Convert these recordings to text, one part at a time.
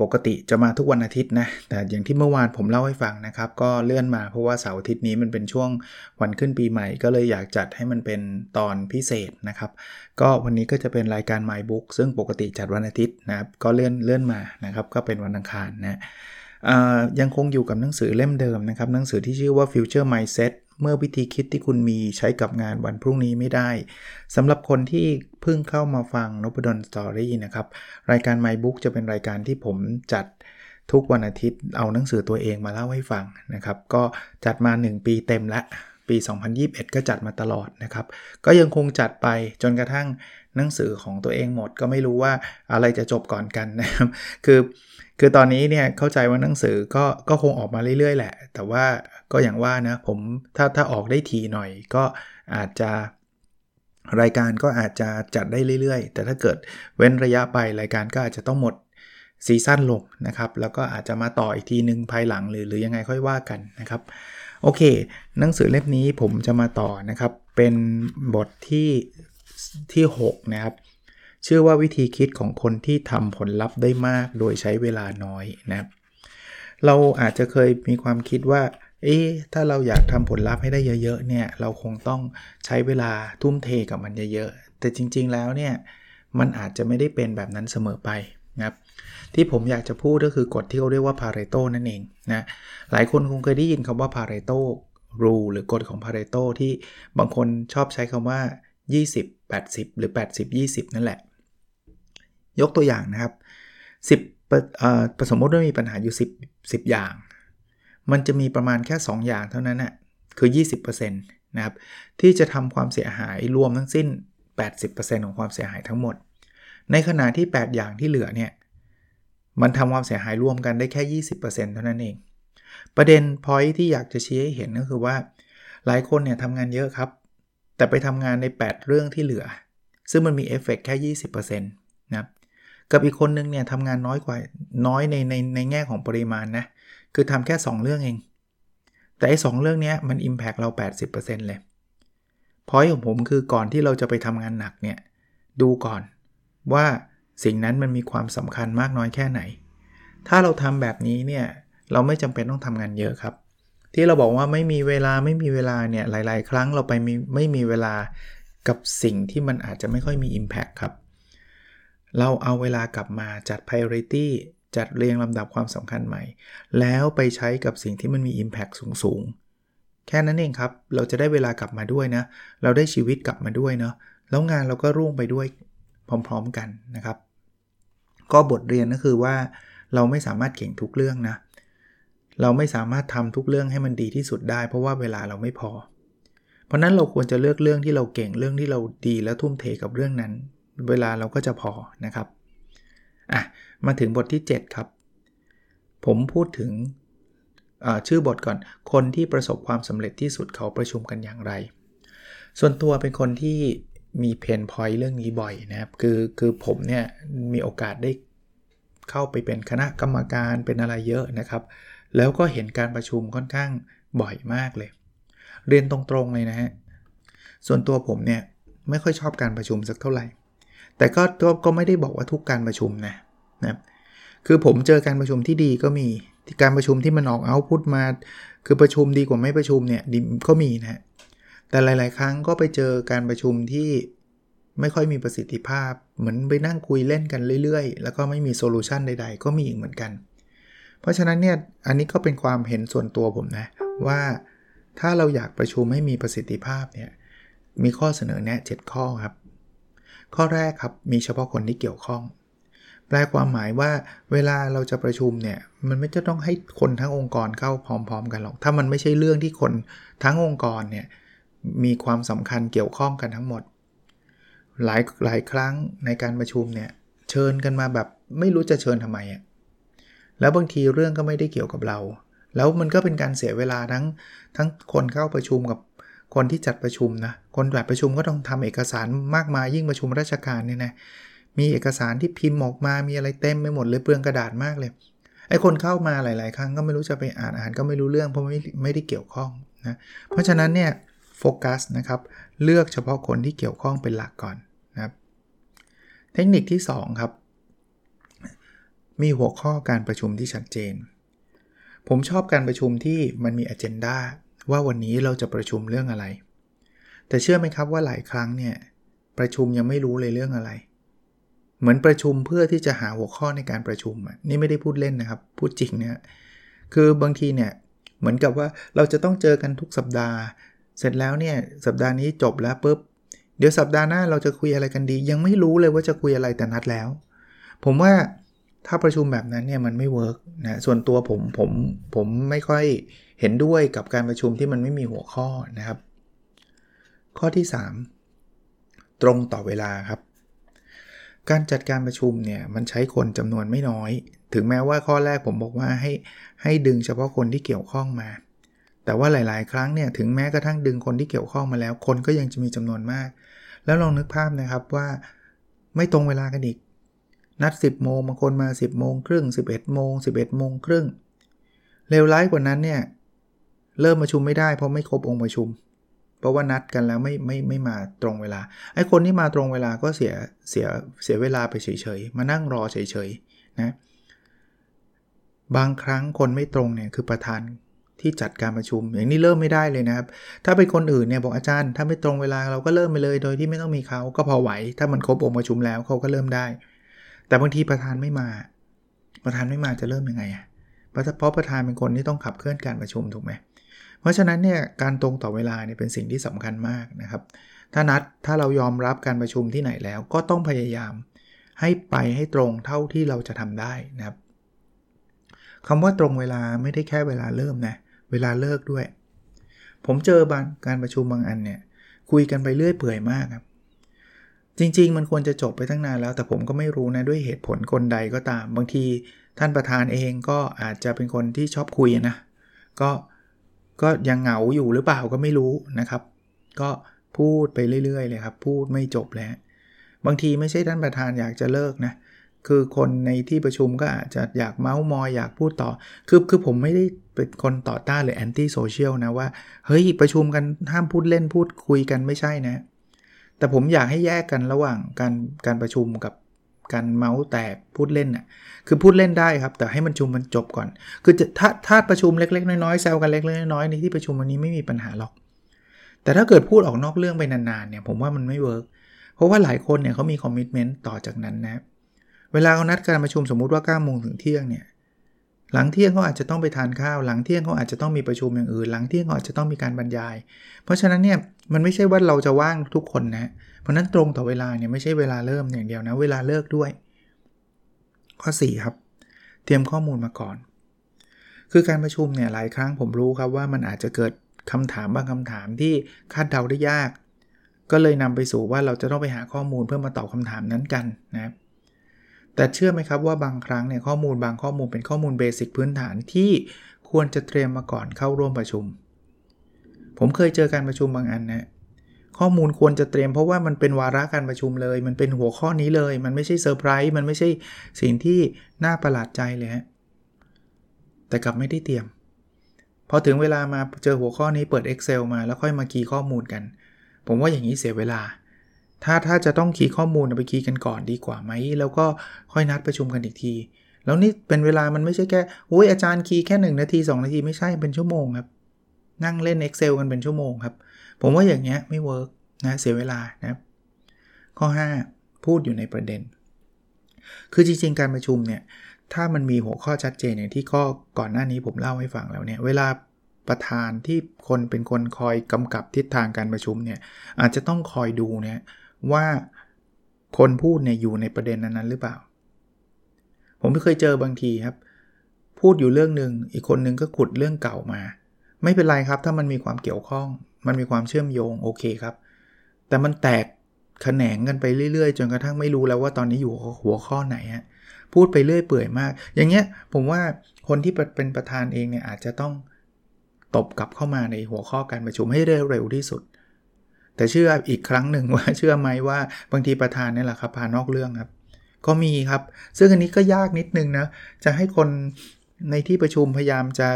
ปกติจะมาทุกวันอาทิตย์นะ แต่อย่างที่เมื่อวานผมเล่าให้ฟังนะครับ ก็เลื่อนมาเพราะว่าเสาร์อาทิตย์นี้มันเป็นช่วงวันขึ้นปีใหม่ ก็เลยอยากจัดให้มันเป็นตอนพิเศษนะครับ ก็วันนี้ก็จะเป็นรายการ My Book ซึ่งปกติจัดวันอาทิตย์นะครับ ก็เลื่อนเลื่อนมานะครับ ก็เป็นวันอังคารนะ ยังคงอยู่กับหนังสือเล่มเดิมนะครับ หนังสือที่ชื่อว่า Future Mindset เมื่อวิธีคิดที่คุณมีใช้กับงานวันพรุ่งนี้ไม่ได้สำหรับคนที่เพิ่งเข้ามาฟังนบดอนสตอรี่นะครับ รายการ My Book จะเป็นรายการที่ผมจัดทุกวันอาทิตย์เอาหนังสือตัวเองมาเล่าให้ฟังนะครับ ก็จัดมา 1 ปีเต็มละปี 2021 ก็จัดมาตลอดนะครับ ก็ยังคงจัดไปจนกระทั่งหนังสือของตัวเองหมด ก็ไม่รู้ว่าอะไรจะจบก่อนกันนะครับ คือ คือตอนนี้เนี่ยเข้าใจว่าหนังสือก็ก็คงออกมาเรื่อยๆ แหละ แต่ว่าก็อย่างว่านะผมถ้าถ้าออกได้ทีหน่อยก็อาจจะรายการก็อาจจะจัดได้เรื่อยๆ แต่ถ้าเกิดเว้นระยะไปรายการก็อาจจะต้องหมดซีซั่นลงนะครับ แล้วก็อาจจะมาต่ออีกทีนึงภายหลังหรือหรือยังไงค่อยว่ากันนะครับ โอเค หนังสือเล่มนี้ผมจะมาต่อนะครับ เป็นบทที่ที่ 6 นะครับ เชื่อว่าวิธีคิดของคนที่ทำผลลัพธ์ได้มากโดยใช้เวลาน้อยนะครับเราอาจจะเคยมีความคิดว่าเอ๊ถ้าเราอยากทำผลลัพธ์ให้ได้เยอะๆเนี่ยเราคงต้องใช้เวลาทุ่มเทกับมันเยอะๆแต่จริง ๆแล้วเนี่ยมันอาจจะไม่ได้เป็นแบบนั้นเสมอไปนะครับที่ผมอยากจะพูดก็คือกฎที่เขาเรียกว่าพาเรโตนั่นเองนะหลายคนคงเคยได้ยินคำว่าพาเรโตรูหรือกฎของพาเรโตที่บางคนชอบใช้คำว่า 20 80 หรือ 80 20 นั่นแหละ ยกตัวอย่างนะครับ10ประสมมติว่ามีปัญหาอยู่ 10 10 อย่าง มันจะมีประมาณแค่ 2 อย่างเท่านั้นนะ่ะคือ 20%นะครับที่จะทำความเสียหายรวมทั้งสิ้น 80%ของความเสียหายทั้งหมด ในขณะที่ 8 อย่างที่เหลือเนี่ยมันทำความเสียหายรวมกันได้แค่ 20%เท่านั้นเอง ประเด็นพอยที่อยากจะชี้ให้เห็นก็คือว่า หลายคนเนี่ยทำงานเยอะครับ แต่ไปทำงานใน 8 เรื่องที่เหลือ ซึ่งมันมีเอฟเฟกแค่ 20%นะครับ กับอีกคนนึงเนี่ยทำงานน้อยกว่าน้อยในในในแง่ของปริมาณนะคือทำแค่ 2 เรื่องเอง แต่ไอ้สเรื่องนี้มัน Impact เรา 80%เลยพอยของผมคือก่อนที่เราจะไปทำงานหนักเนี่ยดูก่อนว่าสิ่งนั้นมันมีความสำคัญมากน้อยแค่ไหน ถ้าเราทำแบบนี้เนี่ยเราไม่จำเป็นต้องทำงานเยอะครับ ที่เราบอกว่าไม่มีเวลาไม่มีเวลาเนี่ยหลาย ๆ ครั้งเราไปมีไม่มีเวลากับสิ่งที่มันอาจจะไม่ค่อยมี Impact ครับ เราเอาเวลากลับมาจัด priority จัดเรียงลำดับความสำคัญใหม่ แล้วไปใช้กับสิ่งที่มันมี Impact สูงสูงแค่นั้นเองครับ เราจะได้เวลากลับมาด้วยนะ เราได้ชีวิตกลับมาด้วยเนาะแล้วงานเราก็รุ่งไปด้วยพร้อมๆกันนะครับ ก็บทเรียนก็คือว่าเราไม่สามารถเก่งทุกเรื่องนะ เราไม่สามารถทำทุกเรื่องให้มันดีที่สุดได้ เพราะว่าเวลาเราไม่พอ เพราะนั้นเราควรจะเลือกเรื่องที่เราเก่งเรื่องที่เราดีแล้วทุ่มเทกับเรื่องนั้น เวลาเราก็จะพอนะครับอะมาถึงบทที่ 7 ครับ ผมพูดถึงชื่อบทก่อน คนที่ประสบความสำเร็จที่สุดเขาประชุมกันอย่างไร ส่วนตัวเป็นคนที่มีเพนพอยต์เรื่องนี้บ่อยนะครับ คือคือผมเนี่ยมีโอกาสได้เข้าไปเป็นคณะกรรมการเป็นอะไรเยอะนะครับ แล้วก็เห็นการประชุมค่อนข้างบ่อยมากเลย เรียนตรงๆเลยนะฮะ ส่วนตัวผมเนี่ยไม่ค่อยชอบการประชุมสักเท่าไหร่ แต่ก็ก็ไม่ได้บอกว่าทุกการประชุมนะนะคือผมเจอการประชุมที่ดีก็มีการประชุมที่มันออกเอาพุทมา คือประชุมดีกว่าไม่ประชุมเนี่ยก็มีนะแต่หลาย ๆ ครั้งก็ไปเจอการประชุมที่ไม่ค่อยมีประสิทธิภาพ เหมือนไปนั่งคุยเล่นกันเรื่อย ๆ แล้วก็ไม่มีโซลูชันใด ๆ ก็มีอีกเหมือนกัน เพราะฉะนั้นเนี่ยอันนี้ก็เป็นความเห็นส่วนตัวผมนะ ว่าถ้าเราอยากประชุมให้มีประสิทธิภาพเนี่ยมีข้อเสนอแนะ 7 ข้อครับ ข้อแรกครับมีเฉพาะคนที่เกี่ยวข้อง แปลความหมายว่าเวลาเราจะประชุมเนี่ยมันไม่จะต้องให้คนทั้งองค์กรเข้าพร้อม ๆ กันหรอก ถ้ามันไม่ใช่เรื่องที่คนทั้งองค์กรเนี่ยมีความสำคัญเกี่ยวข้องกันทั้งหมด หลายหลายครั้งในการประชุมเนี่ยเชิญกันมาแบบไม่รู้จะเชิญทำไมอะ่ะแล้วบางทีเรื่องก็ไม่ได้เกี่ยวกับเรา แล้วมันก็เป็นการเสียเวลาทั้งทั้งคนเข้าประชุมกับ คนที่จัดประชุมนะ คนจัดประชุมก็ต้องทำเอกสารมากมายยิ่งประชุมราชการเนี่ยนะ มีเอกสารที่พิมพ์ออกมามีอะไรเต็มไปหมดเลยเปลืองกระดาษมากเลย ไอ้คนเข้ามาหลาย ๆ ครั้งก็ไม่รู้จะไปอ่านอ่านก็ไม่รู้เรื่องเพราะไม่ไม่ได้เกี่ยวข้องนะ เพราะฉะนั้นเนี่ยโฟกัสนะครับ เลือกเฉพาะคนที่เกี่ยวข้องเป็นหลักก่อนนะครับ เทคนิคที่ 2 ครับ มีหัวข้อการประชุมที่ชัดเจน ผมชอบการประชุมที่มันมีอ g e n d a ว่าวันนี้เราจะประชุมเรื่องอะไร แต่เชื่อไหมครับว่าหลายครั้งเนี่ยประชุมยังไม่รู้เลยเรื่องอะไร เหมือนประชุมเพื่อที่จะหาหัวข้อในการประชุมนี่ไม่ได้พูดเล่นนะครับ พูดจริงเนี่ยคือบางทีเนี่ยเหมือนกับว่าเราจะต้องเจอกันทุกสัปดาห์ เสร็จแล้วเนี่ยสัปดาห์นี้จบแล้วปุ๊บเดี๋ยวสัปดาห์หน้าเราจะคุยอะไรกันดี ยังไม่รู้เลยว่าจะคุยอะไรแต่นัดแล้ว ผมว่า ถ้าประชุมแบบนั้นเนี่ยมันไม่เวิร์กนะส่วนตัวผมผมผมไม่ค่อยเห็นด้วยกับการประชุมที่มันไม่มีหัวข้อนะครับ ข้อที่ 3 ตรงต่อเวลาครับ การจัดการประชุมเนี่ยมันใช้คนจำนวนไม่น้อย ถึงแม้ว่าข้อแรกผมบอกว่าให้ให้ดึงเฉพาะคนที่เกี่ยวข้องมา แต่ว่าหลาย ๆ ครั้งเนี่ยถึงแม้กระทั่งดึงคนที่เกี่ยวข้องมาแล้ว คนก็ยังจะมีจำนวนมาก แล้วลองนึกภาพนะครับว่าไม่ตรงเวลากันอีก นัด 10 โมงบางคนมา 10 โมงครึ่ง 11 โมง 11 โมงครึ่งเลวร้ายกว่านั้นเนี่ย เริ่มประชุมไม่ได้เพราะไม่ครบองค์ประชุม เพราะว่านัดกันแล้วไม่ไม่ไม่มาตรงเวลา ไอ้คนที่มาตรงเวลาก็เสียเสียเสียเวลาไปเฉยๆ มานั่งรอเฉยๆนะบางครั้งคนไม่ตรงเนี่ยคือประธานที่จัดการประชุม อย่างนี้เริ่มไม่ได้เลยนะครับ ถ้าเป็นคนอื่นเนี่ยบอกอาจารย์ ถ้าไม่ตรงเวลาเราก็เริ่มไปเลย โดยที่ไม่ต้องมีเขาก็พอไหว ถ้ามันครบองค์ประชุมแล้วเขาก็เริ่มได้ แต่บางทีประธานไม่มา ประธานไม่มาจะเริ่มยังไงอะเพราะประธานเป็นคนที่ต้องขับเคลื่อนการประชุมถูกไหมเพราะฉะนั้นเนี่ยการตรงต่อเวลาเนี่ยเป็นสิ่งที่สำคัญมากนะครับ ถ้านัดถ้าเรายอมรับการประชุมที่ไหนแล้ว ก็ต้องพยายามให้ไปให้ตรงเท่าที่เราจะทำได้นะครับคำว่าตรงเวลาไม่ได้แค่เวลาเริ่มนะเวลาเลิกด้วย ผมเจอบางการประชุมบางอันเนี่ยคุยกันไปเรื่อยเปื่อยมากครับ จริง ๆ มันควรจะจบไปตั้งนานแล้ว แต่ผมก็ไม่รู้นะด้วยเหตุผลคนใดก็ตาม บางทีท่านประธานเองก็อาจจะเป็นคนที่ชอบคุยนะก็ก็ยังเหงาอยู่หรือเปล่าก็ไม่รู้นะครับ ก็พูดไปเรื่อยๆเลยครับพูดไม่จบแล้ว บางทีไม่ใช่ท่านประธานอยากจะเลิกนะคือคนในที่ประชุมก็อาจจะอยากเมาส์มอยอยากพูดต่อ คือคือผมไม่ได้เป็นคนต่อต้านหรือแอนตี้โซเชียลนะว่า เฮ้ย ประชุมกันห้ามพูดเล่นพูดคุยกันไม่ใช่นะ แต่ผมอยากให้แยกกันระหว่างการการประชุมกับการเมาส์แตกพูดเล่นน่ะคือพูดเล่นได้ครับ แต่ให้ประชุมมันจบก่อน คือจะถ้าถ้าประชุมเล็ก ๆ น้อยๆแซวกันเล็กๆน้อยๆในที่ประชุมวันนี้ไม่มีปัญหาหรอก แต่ถ้าเกิดพูดออกนอกเรื่องไปนานๆเนี่ยผมว่ามันไม่ work เพราะว่าหลายคนเนี่ยเขามี commitment ต่อจากนั้นนะเวลาเขานัดการประชุมสมมุติว่า9โมงถึงเที่ยงเนี่ยหลังเที่ยงเขาอาจจะต้องไปทานข้าว หลังเที่ยงเขาอาจจะต้องมีประชุมอย่างอื่น หลังเที่ยงเขาอาจจะต้องมีการบรรยาย เพราะฉะนั้นเนี่ย มันไม่ใช่ว่าเราจะว่างทุกคนนะ เพราะนั้นตรงต่อเวลาเนี่ยไม่ใช่เวลาเริ่มอย่างเดียวนะ เวลาเลิกด้วย ข้อ 4 ครับ เตรียมข้อมูลมาก่อน คือการประชุมเนี่ยหลายครั้งผมรู้ครับว่ามันอาจจะเกิดคำถามบางคำถามที่คาดเดาได้ยาก ก็เลยนำไปสู่ว่าเราจะต้องไปหาข้อมูลเพื่อมาตอบคำถามนั้นกันนะครับแต่เชื่อไหมครับว่าบางครั้งเนี่ยข้อมูลบางข้อมูลเป็นข้อมูลเบสิกพื้นฐานที่ควรจะเตรียมมาก่อนเข้าร่วมประชุม ผมเคยเจอการประชุมบางอันนะข้อมูลควรจะเตรียมเพราะว่ามันเป็นวาระการประชุมเลย มันเป็นหัวข้อนี้เลย มันไม่ใช่เซอร์ไพรส์มันไม่ใช่สิ่งที่น่าประหลาดใจเลยฮะแต่กลับไม่ได้เตรียม พอถึงเวลามาเจอหัวข้อนี้เปิด Excel มาแล้วค่อยมา key ข้อมูลกัน ผมว่าอย่างนี้เสียเวลา ถ้าถ้าจะต้อง key ข้อมูลไป key กันก่อนดีกว่าไหม แล้วก็ค่อยนัดประชุมกันอีกที แล้วนี่เป็นเวลามันไม่ใช่แค่โอ้ยอาจารย์ key แค่ 1 นาที 2 นาทีไม่ใช่เป็นชั่วโมงครับ นั่งเล่น Excel กันเป็นชั่วโมงครับ ผมว่าอย่างเงี้ยไม่ work นะเสียเวลานะครับ ข้อ 5 พูดอยู่ในประเด็น คือจริงๆ การประชุมเนี่ย ถ้ามันมีหัวข้อชัดเจนอย่างที่ข้อก่อนหน้านี้ผมเล่าให้ฟังแล้วเนี่ย เวลาประธานที่คนเป็นคนคอยกำกับทิศทางการประชุมเนี่ย อาจจะต้องคอยดูเนี่ยว่าคนพูดเนี่ยอยู่ในประเด็นนั้นๆหรือเปล่า ผมไม่เคยเจอบางทีครับ พูดอยู่เรื่องหนึ่งอีกคนนึงก็ขุดเรื่องเก่ามา ไม่เป็นไรครับ ถ้ามันมีความเกี่ยวข้อง มันมีความเชื่อมโยงโอเคครับ แต่มันแตกแขนงกันไปเรื่อยๆ จนกระทั่งไม่รู้แล้วว่าตอนนี้อยู่หัวข้อไหนฮะพูดไปเรื่อยเปื่อยมาก อย่างเงี้ยผมว่าคนที่เป็นประธานเองเนี่ยอาจจะต้องตบกลับเข้ามาในหัวข้อการประชุมให้ได้เร็วที่สุด แต่เชื่ออีกครั้งหนึ่งว่าเชื่อไหมว่าบางทีประธานนี่แหละครับพานอกเรื่องครับ ก็มีครับ ซึ่งอันนี้ก็ยากนิดนึงนะจะให้คนในที่ประชุมพยายามจะ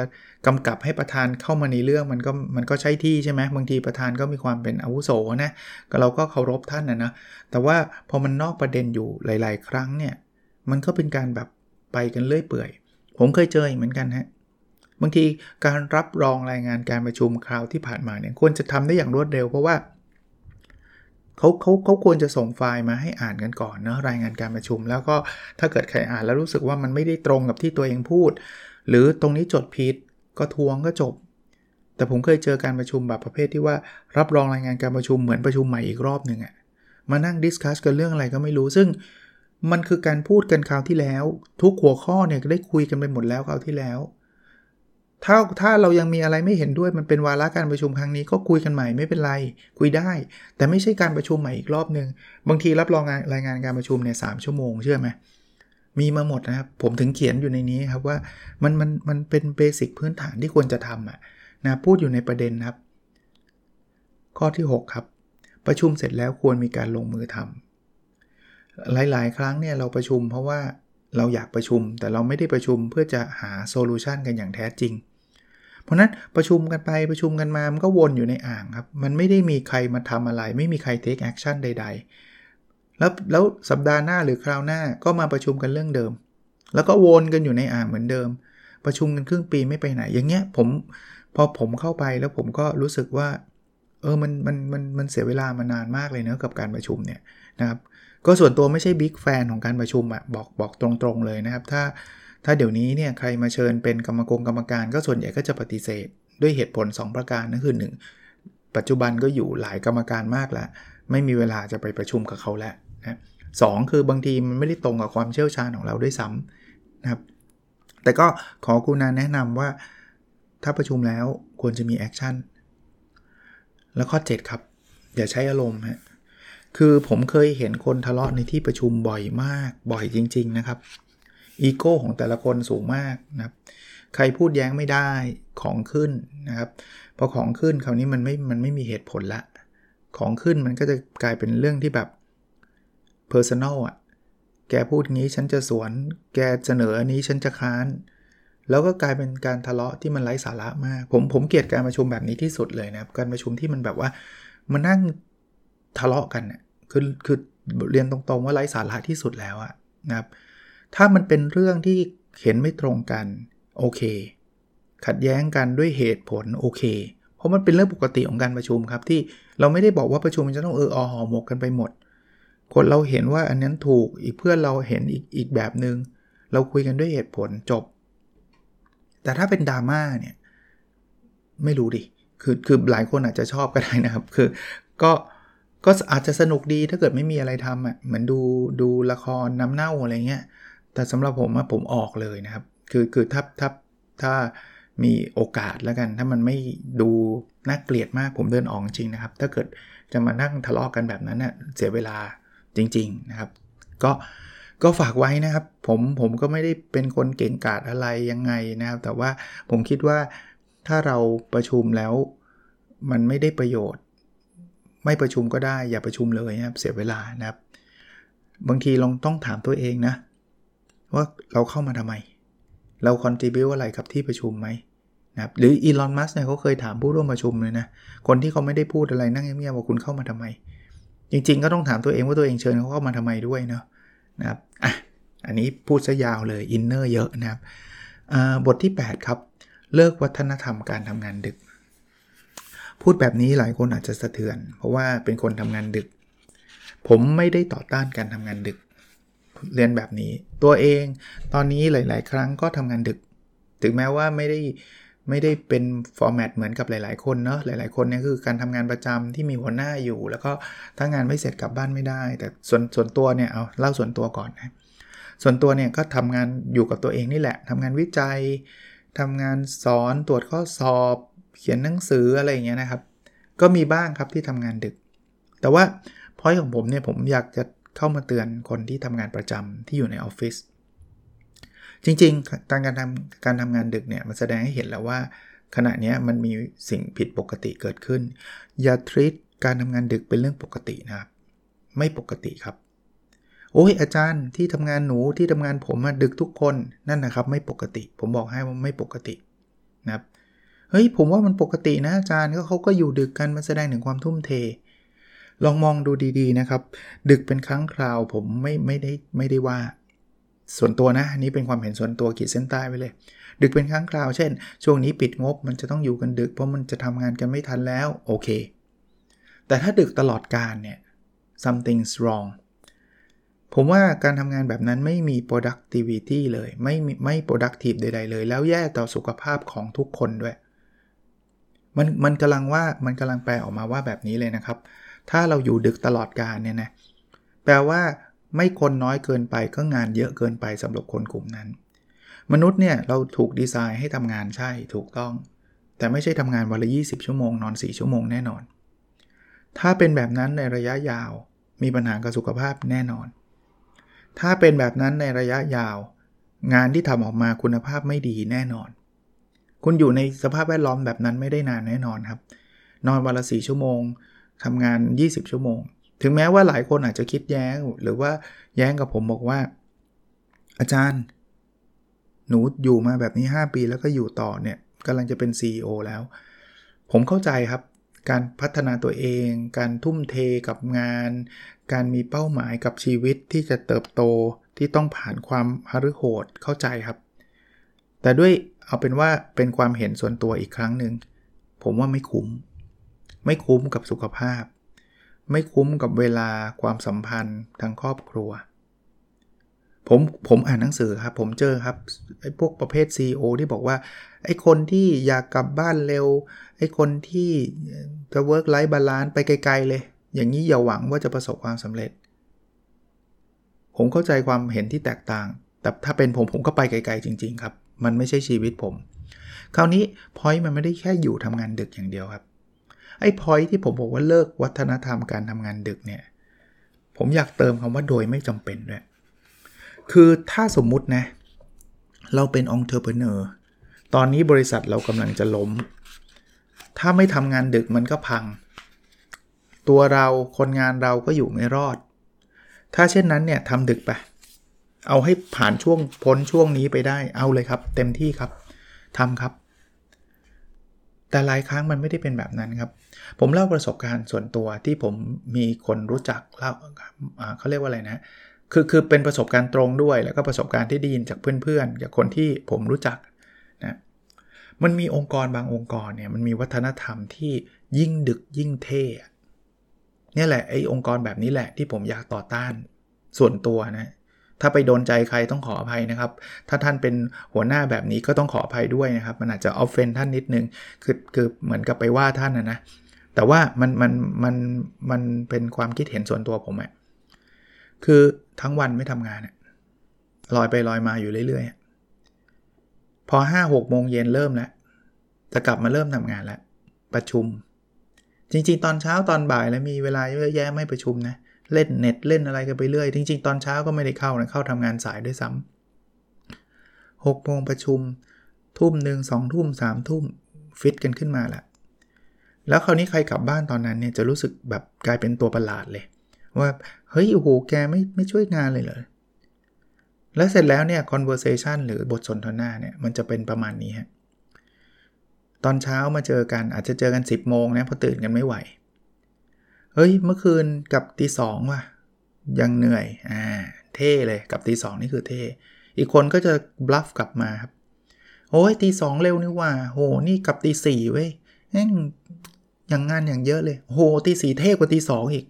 กำกับให้ประธานเข้ามาในเรื่องมันก็มันก็ใช่ที่ใช่ไหมบางทีประธานก็มีความเป็นอาวุโสนะก็เราก็เคารพท่านนะนะแต่ว่าพอมันนอกประเด็นอยู่หลาย ๆ ครั้งเนี่ยมันก็เป็นการแบบไปกันเลื่อยเปื่อย ผมเคยเจอเหมือนกันฮะบางทีการรับรองรายงานการประชุมคราวที่ผ่านมาเนี่ยควรจะทำได้อย่างรวดเร็วเพราะว่าเขาเขาเขาควรจะส่งไฟล์มาให้อ่านกันก่อนเนะรายงานการประชุม แล้วก็ถ้าเกิดใครอ่านแล้วรู้สึกว่ามันไม่ได้ตรงกับที่ตัวเองพูด หรือตรงนี้จดผิด ก็ทวงก็จบ แต่ผมเคยเจอการประชุมแบบประเภทที่ว่า รับรองรายงานการประชุมเหมือนประชุมใหม่อีกรอบหนึ่งอะมานั่งดิสคัสกันเรื่องอะไรก็ไม่รู้ ซึ่งมันคือการพูดกันคราวที่แล้ว ทุกหัวข้อเนี่ยได้คุยกันไปหมดแล้วคราวที่แล้ว ถ้าถ้าเรายังมีอะไรไม่เห็นด้วยมันเป็นวาระการประชุมครั้งนี้ก็คุยกันใหม่ไม่เป็นไร คุยได้ แต่ไม่ใช่การประชุมใหม่อีกรอบหนึ่งบางทีรับรองรายงานการประชุมเนี่ยสชั่วโมงเชื่อไหม มีมาหมดนะครับ ผมถึงเขียนอยู่ในนี้ครับว่ามันมันมันเป็น basic พื้นฐานที่ควรจะทำอะนะพูดอยู่ในประเด็นครับ ข้อที่ 6 ครับ ประชุมเสร็จแล้วควรมีการลงมือทำหลาย ๆ ครั้งเนี่ยเราประชุมเพราะว่าเราอยากประชุม แต่เราไม่ได้ประชุมเพื่อจะหา solution กันอย่างแท้จริง เพราะนั้นประชุมกันไปประชุมกันมา มันก็วนอยู่ในอ่างครับ มันไม่ได้มีใครมาทำอะไร ไม่มีใคร take action ใด ๆ แล้วแล้วสัปดาห์หน้าหรือคราวหน้าก็มาประชุมกันเรื่องเดิม แล้วก็วนกันอยู่ในอ่างเหมือนเดิม ประชุมกันครึ่งปีไม่ไปไหน อย่างเงี้ยผมพอผมเข้าไปแล้วผมก็รู้สึกว่า เออมันมันมันมันเสียเวลามานานมากเลยเนะกับการประชุมเนี่ยนะครับก็ส่วนตัวไม่ใช่บิ๊กแฟนของการประชุมอะบอกบอกตรงๆเลยนะครับ ถ้าถ้าเดี๋ยวนี้เนี่ยใครมาเชิญเป็นกรรมกรกรรมการ ก็ส่วนใหญ่ก็จะปฏิเสธ ด้วยเหตุผล 2 ประการนั่นคือ 1 ปัจจุบันก็อยู่หลายกรรมการมากแล้วไม่มีเวลาจะไปประชุมกับเขาแล้ว นะคือบางทีมันไม่ได้ตรงกับความเชี่ยวชาญของเราด้วยซ้ำนะครับ แต่ก็ขออนุญาตแนะนำว่าถ้าประชุมแล้วควรจะมี action แล้วข้อ 7 ครับ อย่าใช้อารมณ์ฮะคือผมเคยเห็นคนทะเลาะในที่ประชุมบ่อยมากบ่อยจริง ๆ นะครับอีโก้ของแต่ละคนสูงมากนะครับ ใครพูดแย้งไม่ได้ของขึ้นนะครับพอของขึ้นคราวนี้มันไม่มันไม่มีเหตุผลละ ของขึ้นมันก็จะกลายเป็นเรื่องที่แบบ personal อะ แกพูดงี้ฉันจะสวน แกเสนออันนี้ฉันจะค้าน แล้วก็กลายเป็นการทะเลาะที่มันไร้สาระมาก ผมผมเกลียดการประชุมแบบนี้ที่สุดเลยนะครับการประชุมที่มันแบบว่ามานั่งทะเลาะกันเนี่ยคือคือเรียนตรงๆว่าไร้สาระที่สุดแล้วอะนะครับ ถ้ามันเป็นเรื่องที่เห็นไม่ตรงกันโอเค ขัดแย้งกันด้วยเหตุผลโอเค เพราะมันเป็นเรื่องปกติของการประชุมครับที่เราไม่ได้บอกว่าประชุมมันจะต้องเอออหอหมกกันไปหมด คนเราเห็นว่าอันนั้นถูกอีกเพื่อนเราเห็นอีกอีกแบบหนึง่งเราคุยกันด้วยเหตุผลจบ แต่ถ้าเป็นดราม่าเนี่ย ไม่รู้ดิคือคือหลายคนอาจจะชอบก็ได้นะครับ คือก็ก็อาจจะสนุกดีถ้าเกิดไม่มีอะไรทำอะเหมือนดูดูละครน้ำเน่าอะไรเงี้ยแต่สำหรับผมอะผมออกเลยนะครับ คือคือถ้าถ้าถ้ามีโอกาสแล้วกัน ถ้ามันไม่ดูน่าเกลียดมากผมเดินออกจริงนะครับ ถ้าเกิดจะมานั่งทะเลาะกกันแบบนั้นเน่ยเสียเวลา จริง ๆ นะครับ ก็ก็ฝากไว้นะครับ ผมผมก็ไม่ได้เป็นคนเก่งกาจอะไรยังไงนะครับ แต่ว่าผมคิดว่าถ้าเราประชุมแล้วมันไม่ได้ประโยชน์ ไม่ประชุมก็ได้ อย่าประชุมเลยนะครับ เสียเวลานะครับ บางทีลองต้องถามตัวเองนะ ว่าเราเข้ามาทำไม เราคอนทริบิวอะไรกับที่ประชุมไหมนะครับหรืออีลอนมัสเนี่ยเขาเคยถามผู้ร่วมประชุมเลยนะ คนที่เขาไม่ได้พูดอะไรนั่งเงียบๆว่าคุณเข้ามาทำไม จริง ๆ ก็ต้องถามตัวเองว่าตัวเองเชิญเขาเข้ามาทำไมด้วยเนาะนะครับอะอันนี้พูดซะยาวเลยอินเนอร์เยอะนะครับบทที่ 8 ครับ เลิกวัฒนธรรมการทำงานดึก พูดแบบนี้หลายคนอาจจะสะเทือน เพราะว่าเป็นคนทำงานดึก ผมไม่ได้ต่อต้านการทำงานดึก เรียนแบบนี้ ตัวเองตอนนี้หลาย ๆ ครั้งก็ทำงานดึก ถึงแม้ว่าไม่ได้ ไม่ได้เป็นฟอร์แมตเหมือนกับหลาย ๆ คนเนาะหลาย ๆ คนเนี่ยคือการทำงานประจำที่มีหัวหน้าอยู่ แล้วก็ถ้างานไม่เสร็จกลับบ้านไม่ได้ แต่ส่วนส่วนตัวเนี่ยเอาเล่าส่วนตัวก่อนนะส่วนตัวเนี่ยก็ทำงานอยู่กับตัวเองนี่แหละทำงานวิจัยทำงานสอนตรวจข้อสอบ เขียนหนังสืออะไรอย่างเงี้ยนะครับ ก็มีบ้างครับที่ทำงานดึก แต่ว่าพอยของผมเนี่ยผมอยากจะเข้ามาเตือนคนที่ทำงานประจำที่อยู่ในออฟฟิศ จริงๆ การการทำการทำงานดึกเนี่ยมันแสดงให้เห็นแล้วว่า ขณะนี้มันมีสิ่งผิดปกติเกิดขึ้น อย่าทรีตการทำงานดึกเป็นเรื่องปกตินะครับ ไม่ปกติครับ โอ้ยอาจารย์ที่ทำงานหนูที่ทำงานผมดึกทุกคนนั่นนะครับ ไม่ปกติ ผมบอกให้ว่าไม่ปกตินะครับเฮ้ยผมว่ามันปกตินะอาจารย์ก็เขาก็อยู่ดึกกันมันแสดงถึงความทุ่มเท ลองมองดูดีๆนะครับ ดึกเป็นครั้งคราวผมไม่ไม่ได้ไม่ได้ว่า ส่วนตัวนะนนี้เป็นความเห็นส่วนตัวขีดเส้นใต้ไว้เลย ดึกเป็นครั้งคราวเช่น ช่วงนี้ปิดงบมันจะต้องอยู่กันดึกเพราะมันจะทำงานกันไม่ทันแล้วโอเค แต่ถ้าดึกตลอดการเนี่ย something's wrong ผมว่าการทำงานแบบนั้นไม่มี productivity เลย ไม่ไม่ productive ใดๆเลย แล้วแย่ต่อสุขภาพของทุกคนด้วย มันมันกำลังว่ามันกำลังแปลออกมาว่าแบบนี้เลยนะครับ ถ้าเราอยู่ดึกตลอดการเนี่ยนะแปลว่า ไม่คนน้อยเกินไปก็งานเยอะเกินไปสำหรับคนกลุ่มนั้น มนุษย์เนี่ยเราถูกดีไซน์ให้ทำงานใช่ถูกต้อง แต่ไม่ใช่ทำงานวันละ20 ชั่วโมงนอน 4 ชั่วโมงแน่นอน ถ้าเป็นแบบนั้นในระยะยาวมีปัญหากับสุขภาพแน่นอน ถ้าเป็นแบบนั้นในระยะยาว งานที่ทำออกมาคุณภาพไม่ดีแน่นอน คุณอยู่ในสภาพแวดล้อมแบบนั้นไม่ได้นานแน่นอนครับ นอนวันละสี่ชั่วโมงทำงาน 20 ชั่วโมง ถึงแม้ว่าหลายคนอาจจะคิดแย้งหรือว่าแย้งกับผมบอกว่า อาจารย์ หนูอยู่มาแบบนี้ 5 ปีแล้วก็อยู่ต่อเนี่ยกำลังจะเป็น CEO แล้ว ผมเข้าใจครับ การพัฒนาตัวเอง การทุ่มเทกับงาน การมีเป้าหมายกับชีวิตที่จะเติบโตที่ต้องผ่านความฮารุโหดเข้าใจครับ แต่ด้วยเอาเป็นว่าเป็นความเห็นส่วนตัวอีกครั้งหนึ่งผมว่าไม่คุ้ม ไม่คุ้มกับสุขภาพ ไม่คุ้มกับเวลาความสัมพันธ์ทางครอบครัว ผมผมอ่านหนังสือครับ ผมเจอครับไอ้พวกประเภท CEO ที่บอกว่า ไอ้คนที่อยากกลับบ้านเร็ว ไอ้คนที่จะ work life balance ไปไกล ๆ เลย อย่างนี้อย่าหวังว่าจะประสบความสำเร็จ ผมเข้าใจความเห็นที่แตกต่าง แต่ถ้าเป็นผมผมก็ไปไกล ๆ จริง ๆ ครับ มันไม่ใช่ชีวิตผม คราวนี้พอยต์มันไม่ได้แค่อยู่ทำงานดึกอย่างเดียวครับ ไอ้พอยที่ผมบอกว่าเลิกวัฒนธรรมการทำงานดึกเนี่ย ผมอยากเติมคำว่าโดยไม่จำเป็นด้วย คือถ้าสมมุตินะ เราเป็น entrepreneur ตอนนี้บริษัทเรากำลังจะล้ม ถ้าไม่ทำงานดึกมันก็พัง ตัวเราคนงานเราก็อยู่ไม่รอด ถ้าเช่นนั้นเนี่ยทำดึกไป เอาให้ผ่านช่วงพ้นช่วงนี้ไปได้ เอาเลยครับ เต็มที่ครับทำครับ แต่หลายครั้งมันไม่ได้เป็นแบบนั้นครับ ผมเล่าประสบการณ์ส่วนตัวที่ผมมีคนรู้จักเล่าเขาเรียกว่าอะไรนะ คือคือเป็นประสบการณ์ตรงด้วย แล้วก็ประสบการณ์ที่ได้ยินจากเพื่อนๆจากคนที่ผมรู้จักนะมันมีองค์กรบางองค์กรเนี่ยมันมีวัฒนธรรมที่ยิ่งดึกยิ่งเท่นี่ยแหละไอ้องค์กรแบบนี้แหละที่ผมอยากต่อต้านส่วนตัวนะ ถ้าไปโดนใจใครต้องขออภัยนะครับ ถ้าท่านเป็นหัวหน้าแบบนี้ก็ต้องขออภัยด้วยนะครับ มันอาจจะออฟเฟนท่านนิดนึง คือคือเหมือนกับไปว่าท่านนะนะ แต่ว่ามันมันมันมันเป็นความคิดเห็นส่วนตัวผมอะคือทั้งวันไม่ทำงานลอยไปลอยมาอยู่เรื่อยๆ พอ5 6โมงเย็นเริ่มแล้ว จะกลับมาเริ่มทำงานแล้ว ประชุม จริงๆ ตอนเช้าตอนบ่ายแล้วมีเวลาเยอะแยะไม่ประชุมนะเเล่นเน็ตเล่นอะไรกันไปเรื่อย จริง ๆ ตอนเช้าก็ไม่ได้เข้านะเข้าทำงานสายด้วยซ้ำหกโมงประชุมทุ่มหนึ่งสองทุ่มสามทุ่มฟิตกันขึ้นมาแหละแล้วคราวนี้ใครกลับบ้านตอนนั้นเนี่ยจะรู้สึกแบบกลายเป็นตัวประหลาดเลย ว่าเฮ้ยโอ้โหแกไม่ไม่ช่วยงานเลยเลยแล้วเสร็จแล้วเนี่ย conversation หรือบทสนทนาเนี่ยมันจะเป็นประมาณนี้ฮะตอนเช้ามาเจอกันอาจจะเจอกัน 10โมงนะพอตื่นกันไม่ไหว เฮ้ย เมื่อคืนกับตีสองว่ะ ยังเหนื่อย อ่า เท่เลย กับตีสองนี่คือเท่ อีกคนก็จะบลัฟกลับมาครับ โอ้ยตีสองเร็วนี่ว่า โห นี่กับตีสี่เว้ยแม่งอย่างงานอย่างเยอะเลย โห ตีสี่เท่กว่าตีสองอีก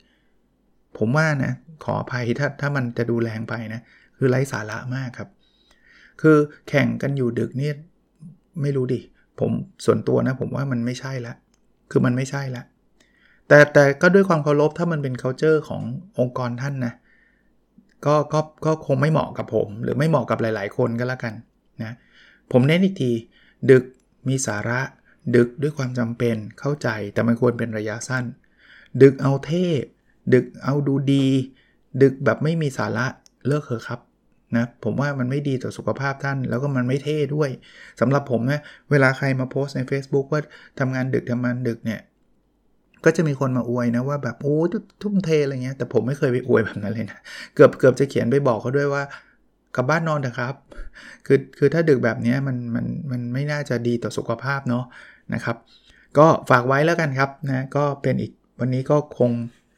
ผมว่านะ ขออภัยถ้าถ้ามันจะดูแรงไปนะ คือไร้สาระมากครับ คือแข่งกันอยู่ดึกเนี่ยไม่รู้ดิ ผมส่วนตัวนะ ผมว่ามันไม่ใช่ละ คือมันไม่ใช่ละ แต่แต่ก็ด้วยความเคารพถ้ามันเป็น culture ขององค์กรท่านนะก็ก็ก็คงไม่เหมาะกับผม หรือไม่เหมาะกับหลาย ๆ คนก็แล้วกันนะผมเน้นอีกที ดึกมีสาระ ดึกด้วยความจำเป็นเข้าใจแต่มันควรเป็นระยะสั้น ดึกเอาเท่ดึกเอาดูดี ดึกแบบไม่มีสาระเลิกเถอะครับนะผมว่ามันไม่ดีต่อสุขภาพท่าน แล้วก็มันไม่เท่ด้วยสำหรับผมนะเวลาใครมาโพสใน Facebook ว่าทำงานดึกทำงานดึกเนี่ย ก็จะมีคนมาอวยนะว่าแบบโอ้ทุ่มเทอะไรเงี้ยแต่ผมไม่เคยไปอวยแบบนั้นเลยนะเกือบเกือบจะเขียนไปบอกเขาด้วยว่ากลับบ้านนอนเถอะครับ คือคือถ้าดึกแบบนี้มันมันมันไม่น่าจะดีต่อสุขภาพเนาะนะครับ ก็ฝากไว้แล้วกันครับนะก็เป็นอีกวันนี้ก็คง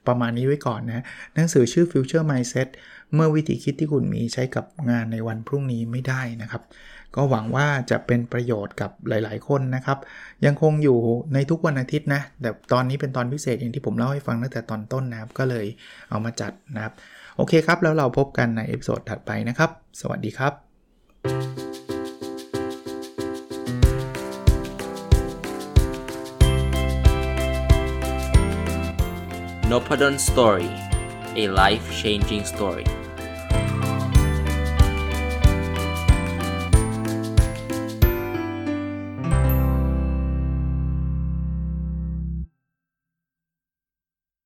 ประมาณนี้ไว้ก่อนนะหนังสือชื่อ Future Mindset เมื่อวิธีคิดที่คุณมีใช้กับงานในวันพรุ่งนี้ไม่ได้นะครับ ก็หวังว่าจะเป็นประโยชน์กับหลาย ๆ คนนะครับ ยังคงอยู่ในทุกวันอาทิตย์นะแต่ตอนนี้เป็นตอนพิเศษอย่างที่ผมเล่าให้ฟังตั้งแต่ตอนต้นนะครับก็เลยเอามาจัดนะครับโอเคครับ แล้วเราพบกันใน episode ถัดไปนะครับ สวัสดีครับ n o p a d o n Story a life changing story